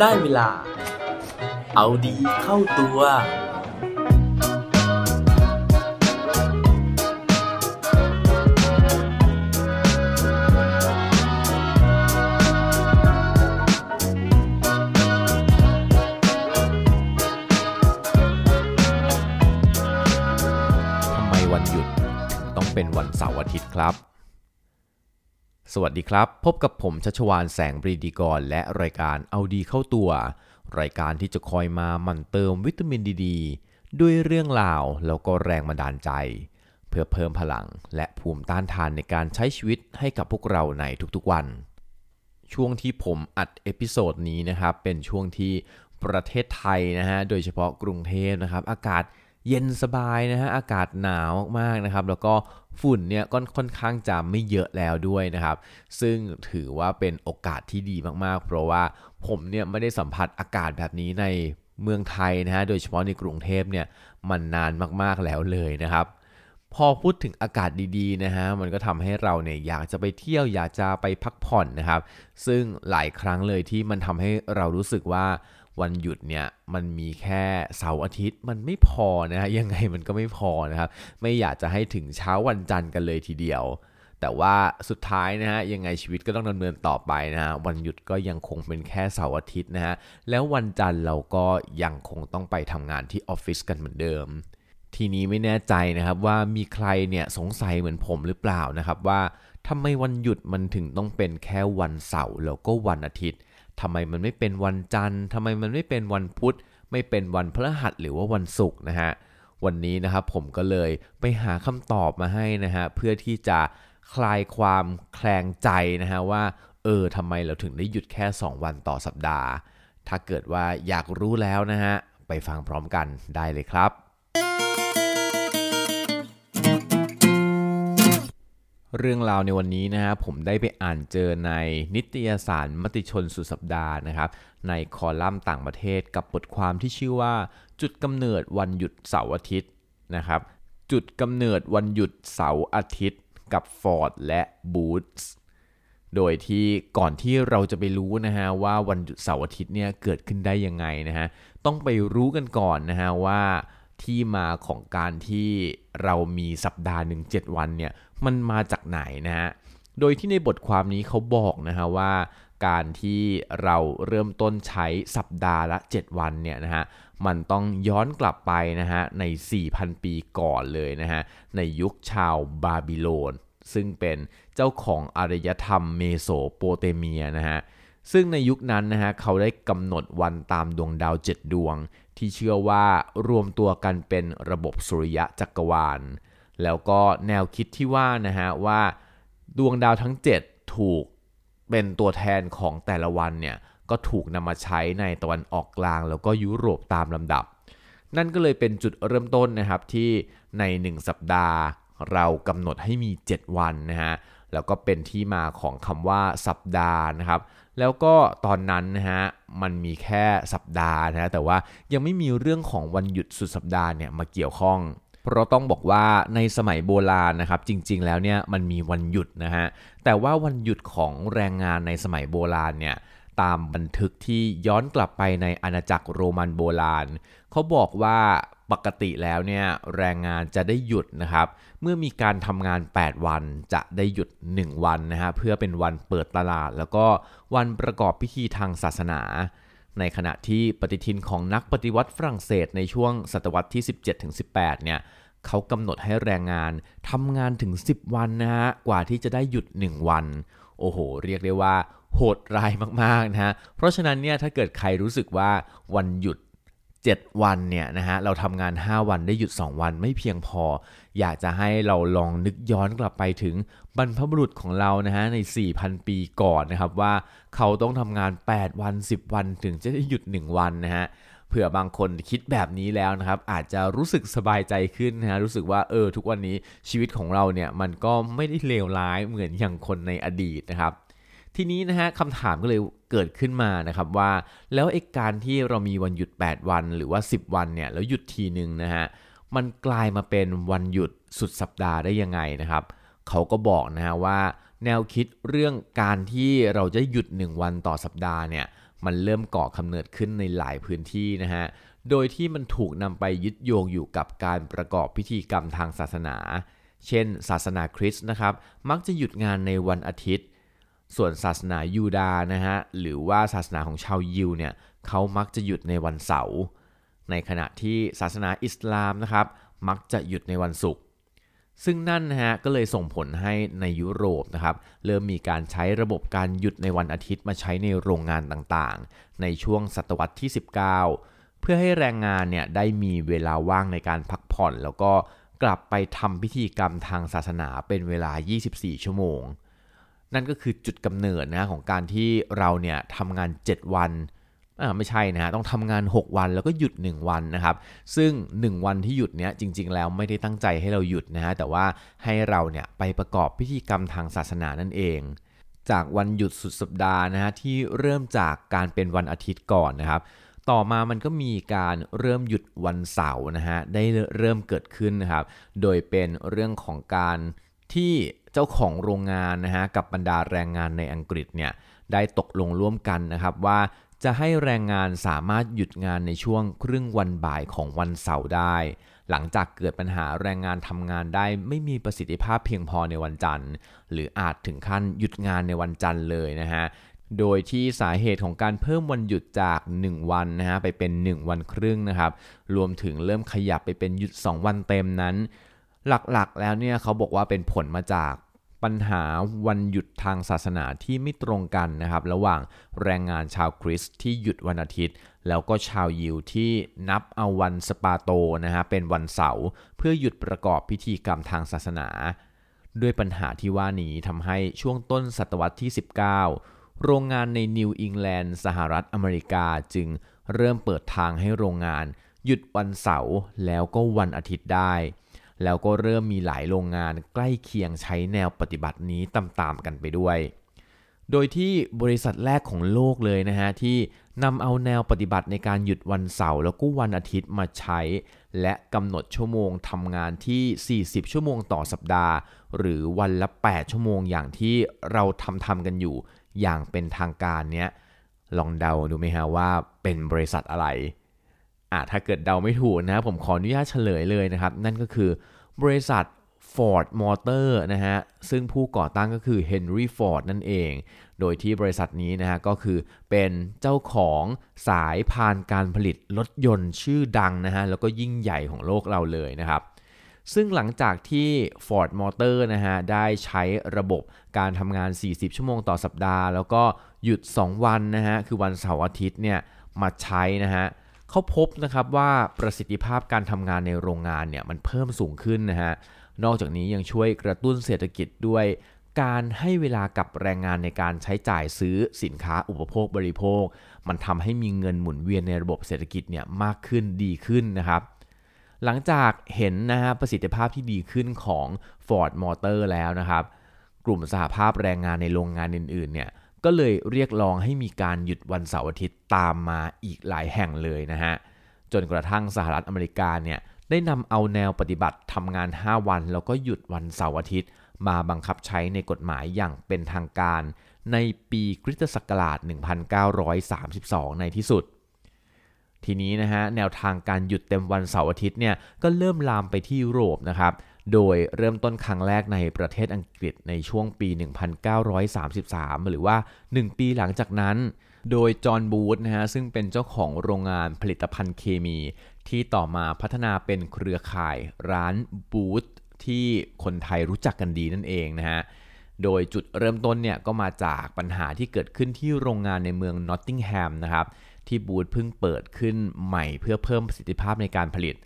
ได้เวลา เอาดีเข้าตัว ทำไมวันหยุดถึงต้องเป็นวันเสาร์อาทิตย์ครับ สวัสดีครับ พบกับผมชัชวานแสงปรีดีกร และรายการเอาดีเข้าตัว รายการที่จะคอยมาหมั่นเติมวิตามินดีดด้วยเรื่องราวแล้วก็แรงบันดาลใจ เพื่อเพิ่มพลังและภูมิต้านทานในการใช้ชีวิตให้กับพวกเราในทุกๆวัน ช่วงที่ผมอัด episode นี้นะครับ เป็นช่วงที่ประเทศไทยนะฮะโดยเฉพาะกรุงเทพนะครับ อากาศเย็นสบายนะฮะอากาศหนาวมากๆนะครับ แล้วก็ ฝุ่นเนี่ยก็ค่อนข้างจะไม่เยอะแล้วด้วยนะครับ ซึ่งถือว่าเป็นโอกาสที่ดีมากๆ เพราะว่าผมเนี่ยไม่ได้สัมผัสอากาศแบบนี้ในเมืองไทยนะฮะโดยเฉพาะในกรุงเทพเนี่ยมันนานมากๆแล้วเลยนะครับ พอพูดถึงอากาศดีๆนะฮะมันก็ทำให้เราเนี่ยอยากจะไปเที่ยวอยากจะไปพักผ่อนนะครับ ซึ่งหลายครั้งเลยที่มันทำให้เรารู้สึกว่า วันหยุดเนี่ยมันมีแค่เสาร์อาทิตย์มันไม่พอนะฮะยังไงมันก็ไม่พอนะครับ ไม่อยากจะให้ถึงเช้าวันจันทร์กันเลยทีเดียว แต่ว่าสุดท้ายนะฮะยังไงชีวิตก็ต้องดำเนินต่อไปนะฮะวันหยุดก็ยังคงเป็นแค่เสาร์อาทิตย์นะฮะแล้ววันจันทร์เราก็ยังคงต้องไปทำงานที่ออฟฟิศกันเหมือนเดิม ทีนี้ไม่แน่ใจนะครับว่ามีใครเนี่ยสงสัยเหมือนผมหรือเปล่านะครับว่าทำไมวันหยุดมันถึงต้องเป็นแค่วันเสาร์แล้วก็วันอาทิตย์ ทำไมมันไม่เป็นวันจันทร์ทำไมมันไม่เป็นวันพุธ ไม่เป็นวันพฤหัสหรือว่าวันศุกร์นะฮะ วันนี้นะครับผมก็เลยไปหาคำตอบมาให้นะฮะ เพื่อที่จะคลายความแคลงใจนะฮะว่าเออทำไมเราถึงได้หยุดแค่ 2 วันต่อสัปดาห์ ถ้าเกิดว่าอยากรู้แล้วนะฮะ ไปฟังพร้อมกันได้เลยครับ เรื่องราวในวันนี้นะฮะผมได้ไปอ่านเจอในนิตยสารมติชนสุดสัปดาห์นะครับ ในคอลัมน์ต่างประเทศกับบทความที่ชื่อว่า จุดกำเนิดวันหยุดเสาร์อาทิตย์นะครับ จุดกำเนิดวันหยุดเสาร์อาทิตย์ กับ Ford และ Boots โดยที่ก่อนที่เราจะไปรู้นะฮะว่าวันหยุดเสาร์อาทิตย์เนี่ยเกิดขึ้นได้ยังไงนะฮะต้องไปรู้กันก่อนนะฮะว่าที่มาของการที่เรามีสัปดาห์หนึ่ง7วันเนี่ย มันมาจากไหนนะฮะ โดยที่ในบทความนี้เขาบอกนะฮะว่าการที่เราเริ่มต้นใช้สัปดาห์ละ 7 วันเนี่ยนะฮะ มันต้องย้อนกลับไปนะฮะใน 4,000 ปีก่อนเลยนะฮะ ในยุคชาวบาบิโลน ซึ่งเป็นเจ้าของอารยธรรมเมโสโปเตเมียนะฮะ ซึ่งในยุคนั้นนะฮะเขาได้กำหนดวันตามดวงดาว 7 ดวง ที่เชื่อว่ารวมตัวกันเป็นระบบสุริยะจักรวาล แล้วก็แนวคิดที่ว่านะฮะว่าดวงดาวทั้ง 7 ถูกเป็นตัวแทนของแต่ละวันเนี่ยก็ถูกนำมาใช้ในตะวันออกกลางแล้วก็ยุโรปตามลำดับ นั่นก็เลยเป็นจุดเริ่มต้นนะครับที่ใน 1 สัปดาห์ เรากำหนดให้มี 7 วันนะฮะแล้วก็เป็นที่มาของคำว่าสัปดาห์นะครับ แล้วก็ตอนนั้นนะฮะมันมีแค่สัปดาห์นะฮะแต่ว่ายังไม่มีเรื่องของวันหยุดสุดสัปดาห์เนี่ยมาเกี่ยวข้อง เพราะต้องบอกว่าในสมัยโบราณนะครับจริง ๆ แล้วเนี่ยมันมีวันหยุดนะฮะแต่ว่าวันหยุดของแรงงานในสมัยโบราณเนี่ยตามบันทึกที่ย้อนกลับไปในอาณาจักรโรมันโบราณเขาบอกว่าปกติแล้วเนี่ยแรงงานจะได้หยุดนะครับ เมื่อมีการทำงาน 8 วันจะได้หยุด 1 วันนะฮะเพื่อเป็นวันเปิดตลาด แล้วก็วันประกอบพิธีทางศาสนา ในขณะที่ปฏิทินของนักปฏิวัติฝรั่งเศสในช่วงศตวรรษที่ 17-18 เนี่ยเขากำหนดให้แรงงานทำงานถึง 10 วันนะฮะกว่าที่จะได้หยุด 1 วัน โอ้โห เรียกได้ว่าโหดร้ายมากๆนะฮะเพราะฉะนั้นเนี่ยถ้าเกิดใครรู้สึกว่าวันหยุด 7 วันเนี่ยนะฮะเราทำงาน 5 วันได้หยุด 2 วันไม่เพียงพอ อยากจะให้เราลองนึกย้อนกลับไปถึงบรรพบุรุษของเรานะฮะใน 4,000 ปีก่อนนะครับว่าเขาต้องทำงาน 8 วัน 10 วันถึงจะได้หยุด 1 วันนะฮะเผื่อบางคนคิดแบบนี้แล้วนะครับ อาจจะรู้สึกสบายใจขึ้นนะฮะรู้สึกว่าเออทุกวันนี้ชีวิตของเราเนี่ยมันก็ไม่ได้เลวร้ายเหมือนอย่างคนในอดีตนะครับ ทีนี้นะฮะคำถามก็เลยเกิดขึ้นมานะครับว่า แล้วไอ้การที่เรามีวันหยุด 8 วันหรือว่า 10 วันเนี่ยแล้วหยุดทีหนึ่งนะฮะมันกลายมาเป็นวันหยุดสุดสัปดาห์ได้ยังไงนะครับ เขาก็บอกนะฮะว่า แนวคิดเรื่องการที่เราจะหยุด 1 วันต่อสัปดาห์เนี่ยมันเริ่มก่อกำเนิดขึ้นในหลายพื้นที่นะฮะโดยที่มันถูกนำไปยึดโยงอยู่กับการประกอบพิธีกรรมทางศาสนา เช่น ศาสนาคริสต์นะครับ มักจะหยุดงานในวันอาทิตย์ ส่วนศาสนายูดาห์นะฮะหรือว่าศาสนาของชาวยิวเนี่ยเขามักจะหยุดในวันเสาร์ในขณะที่ศาสนาอิสลามนะครับมักจะหยุดในวันศุกร์ซึ่งนั่นนะฮะก็เลยส่งผลให้ในยุโรปนะครับเริ่มมีการใช้ระบบการหยุดในวันอาทิตย์มาใช้ในโรงงานต่างๆ ในช่วงศตวรรษที่ 19 เพื่อให้แรงงานเนี่ยได้มีเวลาว่างในการพักผ่อน แล้วก็กลับไปทำพิธีกรรมทางศาสนาเป็นเวลา 24 ชั่วโมง นั่นก็คือจุดกำเนิดนะของการที่เราเนี่ยทำงาน 7 วันอ่าไม่ใช่นะฮะต้องทำงาน 6 วันแล้วก็หยุด 1 วันนะครับ ซึ่ง 1 วันที่หยุดเนี้ยจริง ๆ แล้วไม่ได้ตั้งใจให้เราหยุดนะฮะแต่ว่าให้เราเนี่ยไปประกอบพิธีกรรมทางศาสนานั่นเอง จากวันหยุดสุดสัปดาห์นะฮะที่เริ่มจากการเป็นวันอาทิตย์ก่อนนะครับ ต่อมามันก็มีการเริ่มหยุดวันเสาร์นะฮะได้เริ่มเกิดขึ้นนะครับ โดยเป็นเรื่องของการที่ เจ้าของโรงงานนะฮะกับบรรดาแรงงานในอังกฤษเนี่ยได้ตกลงร่วมกันนะครับว่าจะให้แรงงานสามารถหยุดงานในช่วงครึ่งวันบ่ายของวันเสาร์ได้ หลังจากเกิดปัญหาแรงงานทำงานได้ไม่มีประสิทธิภาพเพียงพอในวันจันทร์ หรืออาจถึงขั้นหยุดงานในวันจันทร์เลยนะฮะโดยที่สาเหตุของการเพิ่มวันหยุดจาก 1 วันนะฮะไปเป็น 1 วันครึ่งนะครับ รวมถึงเริ่มขยับไปเป็นหยุด 2 วันเต็มนั้น หลักๆ แล้วเนี่ยเขาบอกว่าเป็นผลมาจากปัญหาวันหยุดทางศาสนาที่ไม่ตรงกันนะครับ ระหว่างแรงงานชาวคริสต์ที่หยุดวันอาทิตย์ แล้วก็ชาวยิวที่นับเอาวันสปาโตนะฮะเป็นวันเสาร์เพื่อหยุดประกอบพิธีกรรมทางศาสนา ด้วยปัญหาที่ว่านี้ทำให้ช่วงต้นศตวรรษที่ 19 โรงงานในนิวอิงแลนด์สหรัฐอเมริกาจึงเริ่มเปิดทางให้โรงงาน หยุดวันเสาร์แล้วก็วันอาทิตย์ได้ แล้วก็เริ่มมีหลายโรงงานใกล้เคียงใช้แนวปฏิบัตินี้ตามๆกันไปด้วย โดยที่บริษัทแรกของโลกเลยนะฮะที่นำเอาแนวปฏิบัติในการหยุดวันเสาร์แล้วก็วันอาทิตย์มาใช้ และกำหนดชั่วโมงทำงานที่ 40 ชั่วโมงต่อสัปดาห์ หรือวันละ 8 ชั่วโมงอย่างที่เราทำทำกันอยู่อย่างเป็นทางการเนี้ยลองเดาดูไหมฮะว่าเป็นบริษัทอะไร อ่าถ้าเกิดเดาไม่ถูกนะผมขออนุญาตเฉลยเลยนะครับ นั่นก็คือบริษัท Ford Motor นะฮะ ซึ่งผู้ก่อตั้งก็คือ Henry Ford นั่นเอง โดยที่บริษัทนี้นะฮะ ก็คือเป็นเจ้าของสายพานการผลิตรถยนต์ชื่อดังนะฮะ แล้วก็ยิ่งใหญ่ของโลกเราเลยนะครับ ซึ่งหลังจากที่ Ford Motor นะฮะ ได้ใช้ระบบการทำงาน 40 ชั่วโมงต่อสัปดาห์ แล้วก็หยุด 2 วันนะฮะ คือวันเสาร์อาทิตย์เนี่ย มาใช้นะฮะ เขาพบนะครับว่าประสิทธิภาพการทำงานในโรงงานเนี่ยมันเพิ่มสูงขึ้นนะฮะ นอกจากนี้ยังช่วยกระตุ้นเศรษฐกิจด้วยการให้เวลากับแรงงานในการใช้จ่ายซื้อสินค้าอุปโภคบริโภค มันทำให้มีเงินหมุนเวียนในระบบเศรษฐกิจเนี่ยมากขึ้นดีขึ้นนะครับหลังจากเห็นนะฮะประสิทธิภาพที่ดีขึ้นของ Ford Motor แล้วนะครับ กลุ่มสหภาพแรงงานในโรงงานอื่นๆเนี่ย ก็เลยเรียกร้องให้มีการหยุดวันเสาร์อาทิตย์ตามมาอีกหลายแห่งเลยนะฮะ จนกระทั่งสหรัฐอเมริกาเนี่ยได้นำเอาแนวปฏิบัติทำงาน 5 วัน แล้วก็หยุดวันเสาร์อาทิตย์ มาบังคับใช้ในกฎหมายอย่างเป็นทางการ ในปีคริสตศักราช 1932 ในที่สุด ทีนี้นะฮะแนวทางการหยุดเต็มวันเสาร์อาทิตย์เนี่ยก็เริ่มลามไปที่ยุโรปนะครับ โดยเริ่มต้นครั้งแรกในประเทศอังกฤษในช่วงปี 1933 หรือว่า 1 ปีหลังจากนั้น โดยจอห์นบูธนะฮะซึ่งเป็นเจ้าของโรงงานผลิตภัณฑ์เคมี ที่ต่อมาพัฒนาเป็นเครือข่ายร้านบูธที่คนไทยรู้จักกันดีนั่นเองนะฮะโดยจุดเริ่มต้นเนี่ยก็มาจากปัญหาที่เกิดขึ้นที่โรงงานในเมืองนอตติงแฮมนะครับที่บูธเพิ่งเปิดขึ้นใหม่เพื่อเพิ่มประสิทธิภาพในการผลิต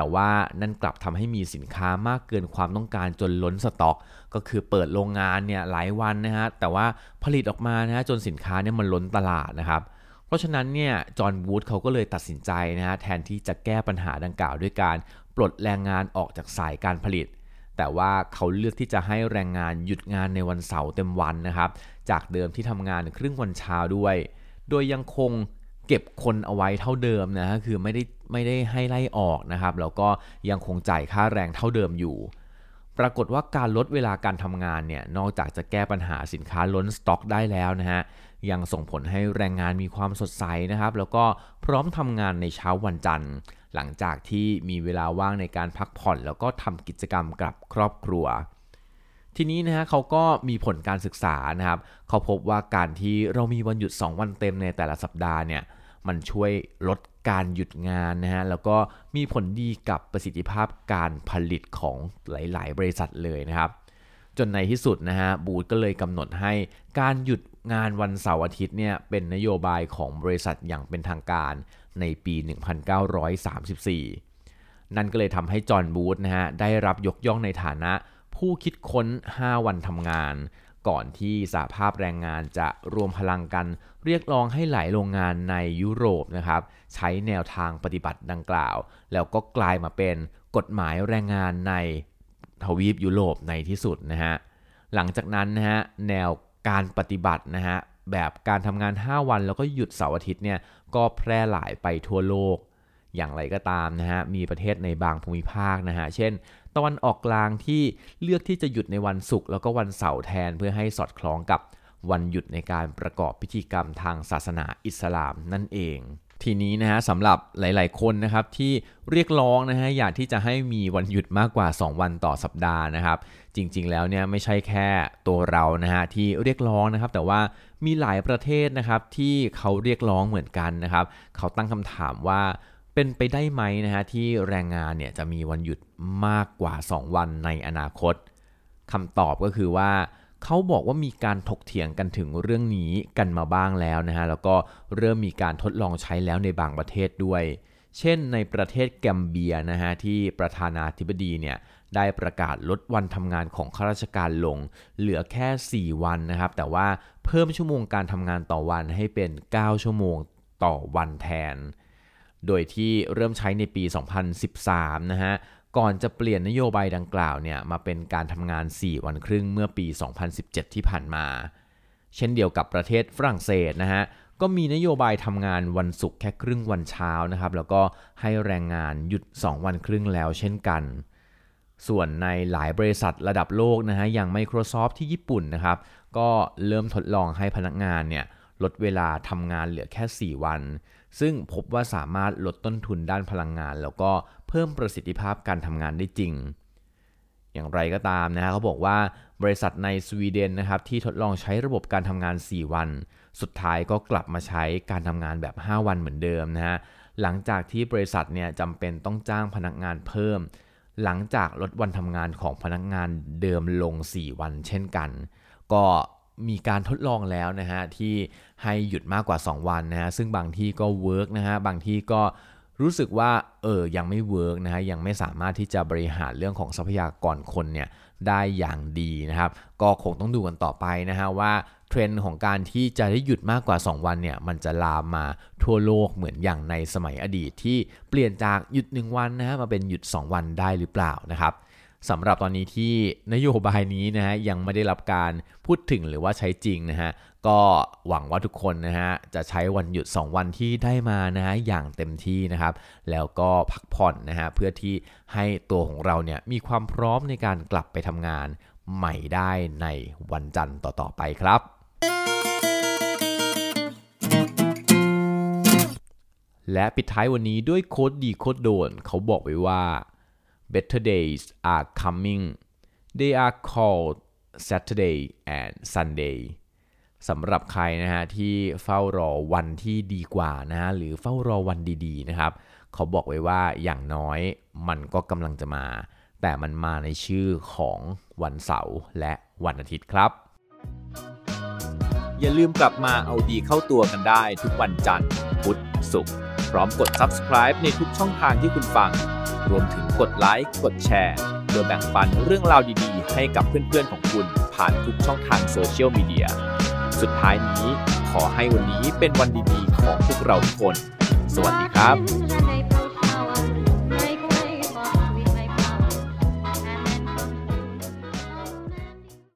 แต่ว่านั่นกลับทำให้มีสินค้ามากเกินความต้องการจนล้นสต็อก ก็คือเปิดโรงงานเนี่ยหลายวันนะฮะแต่ว่าผลิตออกมานะฮะจนสินค้าเนี่ยมันล้นตลาดนะครับเพราะฉะนั้นเนี่ยจอห์นวูดเขาก็เลยตัดสินใจนะฮะแทนที่จะแก้ปัญหาดังกล่าวด้วยการปลดแรงงานออกจากสายการผลิต แต่ว่าเขาเลือกที่จะให้แรงงานหยุดงานในวันเสาร์เต็มวันนะครับจากเดิมที่ทำงานครึ่งวันเช้าด้วย โดยยังคงเก็บคนเอาไว้เท่าเดิมนะคือไม่ได้ ไม่ได้ให้ไล่ออกนะครับ แล้วก็ยังคงจ่ายค่าแรงเท่าเดิมอยู่ปปรากฏว่าการลดเวลาการทำงานเนี่ยนอกจากจะแก้ปัญหาสินค้าล้นสต็อกได้แล้วนะฮะยังส่งผลให้แรงงานมีความสดใสนะครับ แล้วก็พร้อมทำงานในเช้าวันจันทร์ หลังจากที่มีเวลาว่างในการพักผ่อน แล้วก็ทำกิจกรรมกับครอบครัวทีนี้นะฮะเขาก็มีผลการศึกษานะครับ เขาพบว่าการที่เรามีวันหยุด 2 วันเต็มในแต่ละสัปดาห์เนี่ยมันช่วยลด การหยุดงานนะฮะแล้วก็มีผลดีกับประสิทธิภาพการผลิตของหลาย ๆ บริษัทเลยนะครับ จนในที่สุดนะฮะบูธก็เลยกำหนดให้การหยุดงานวันเสาร์อาทิตย์เนี่ยเป็นนโยบายของบริษัทอย่างเป็นทางการในปี 1934 นั่นก็เลยทำให้จอห์นบูธนะฮะได้รับยกย่องในฐานะผู้คิดค้น 5 วันทำงาน ก่อนที่สหภาพแรงงานจะรวมพลังกัน เรียกร้องให้หลายโรงงานในยุโรปนะครับใช้แนวทางปฏิบัติดังกล่าว แล้วก็กลายมาเป็นกฎหมายแรงงานในทวีปยุโรปในที่สุดนะฮะหลังจากนั้นนะฮะแนวการปฏิบัตินะฮะแบบการทำงาน 5 วันแล้วก็หยุดเสาร์อาทิตย์เนี่ยก็แพร่หลายไปทั่วโลก อย่างไรก็ตามนะฮะมีประเทศในบางภูมิภาคนะฮะเช่น ตะวันออกกลางที่เลือกที่จะหยุดในวันศุกร์แล้วก็วันเสาร์แทนเพื่อให้สอดคล้องกับวันหยุดในการประกอบพิธีกรรมทางศาสนาอิสลามนั่นเอง ทีนี้นะฮะสำหรับหลาย ๆ คนนะครับที่เรียกร้องนะฮะอยากที่จะให้มีวันหยุดมากกว่า 2 วันต่อสัปดาห์นะครับ จริง ๆ แล้วเนี่ยไม่ใช่แค่ตัวเรานะฮะที่เรียกร้องนะครับ แต่ว่ามีหลายประเทศนะครับที่เขาเรียกร้องเหมือนกันนะครับ เขาตั้งคำถามว่า เป็นไปได้ไหมนะฮะที่แรงงานเนี่ยจะมีวันหยุดมากกว่า 2 วันในอนาคตคำตอบก็คือว่าเขาบอกว่ามีการถกเถียงกันถึงเรื่องนี้กันมาบ้างแล้วนะฮะแล้วก็เริ่มมีการทดลองใช้แล้วในบางประเทศด้วย เช่นในประเทศแกมเบียนะฮะที่ประธานาธิบดีเนี่ยได้ประกาศลดวันทำงานของข้าราชการลง เหลือแค่ 4 วันนะครับ แต่ว่าเพิ่มชั่วโมงการทำงานต่อวันให้เป็น 9 ชั่วโมงต่อวันแทน โดยที่เริ่มใช้ในปี 2013 นะฮะ ก่อนจะเปลี่ยนนโยบายดังกล่าวเนี่ยมาเป็นการทำงาน 4 วันครึ่งเมื่อปี 2017 ที่ผ่านมา เช่นเดียวกับประเทศฝรั่งเศสนะฮะ ก็มีนโยบายทำงานวันศุกร์แค่ครึ่งวันเช้านะครับ แล้วก็ให้แรงงานหยุด 2 วันครึ่งแล้วเช่นกัน ส่วนในหลายบริษัทระดับโลกนะฮะ อย่าง Microsoft ที่ญี่ปุ่นนะครับ ก็เริ่มทดลองให้พนักงานเนี่ย ลดเวลาทำงานเหลือแค่ 4 วัน ซึ่งพบว่าสามารถลดต้นทุนด้านพลังงาน แล้วก็เพิ่มประสิทธิภาพการทำงานได้จริง อย่างไรก็ตามนะฮะเขาบอกว่าบริษัทในสวีเดนนะครับที่ทดลองใช้ระบบการทำงาน 4 วัน สุดท้ายก็กลับมาใช้การทำงานแบบ 5 วันเหมือนเดิมนะฮะหลังจากที่บริษัทเนี่ยจำเป็นต้องจ้างพนักงานเพิ่ม หลังจากลดวันทำงานของพนักงานเดิมลง 4 วันเช่นกัน ก็ มีการทดลองแล้วนะฮะที่ให้หยุดมากกว่า 2 วันนะฮะซึ่งบางที่ก็ work นะฮะบางที่ก็รู้สึกว่าเออยังไม่ work นะฮะยังไม่สามารถที่จะบริหารเรื่องของทรัพยากรคนเนี่ยได้อย่างดีนะครับ ก็คงต้องดูกันต่อไปนะฮะว่าเทรนด์ของการที่จะได้หยุดมากกว่า 2 วันเนี่ยมันจะลามมาทั่วโลกเหมือนอย่างในสมัยอดีตที่เปลี่ยนจากหยุด 1 วันนะฮะมาเป็นหยุด 2 วันได้หรือเปล่านะครับ สำหรับตอนนี้ที่นโยบายนี้นะฮะยังไม่ได้รับการพูดถึงหรือว่าใช้จริงนะฮะก็หวังว่าทุกคนนะฮะจะใช้วันหยุด 2 วันที่ได้มานะฮะอย่างเต็มที่นะครับ แล้วก็พักผ่อนนะฮะเพื่อที่ให้ตัวของเราเนี่ยมีความพร้อมในการกลับไปทำงานใหม่ได้ในวันจันทร์ต่อๆไปครับและปิดท้ายวันนี้ด้วยโค้ดดีโค้ดโดนเขาบอกไว้ว่า better days are coming they are called Saturday and Sunday สำหรับใครนะฮะที่เฝ้ารอวันที่ดีกว่านะฮะหรือเฝ้ารอวันดีๆนะครับ เขาบอกไว้ว่าอย่างน้อยมันก็กำลังจะมา แต่มันมาในชื่อของวันเสาร์และวันอาทิตย์ครับ อย่าลืมกลับมาเอาดีเข้าตัวกันได้ทุกวันจันทร์ พุธ ศุกร์พร้อมกด subscribe ในทุกช่องทางที่คุณฟัง รวมถึงกดไลค์ กดแชร์เพื่อแบ่งปันเรื่องราวดีๆ ให้กับเพื่อนๆของคุณผ่านทุกช่องทางโซเชียลมีเดีย สุดท้ายนี้ขอให้วันนี้เป็นวันดีๆ ของพวกเราทุกคน สวัสดีครับ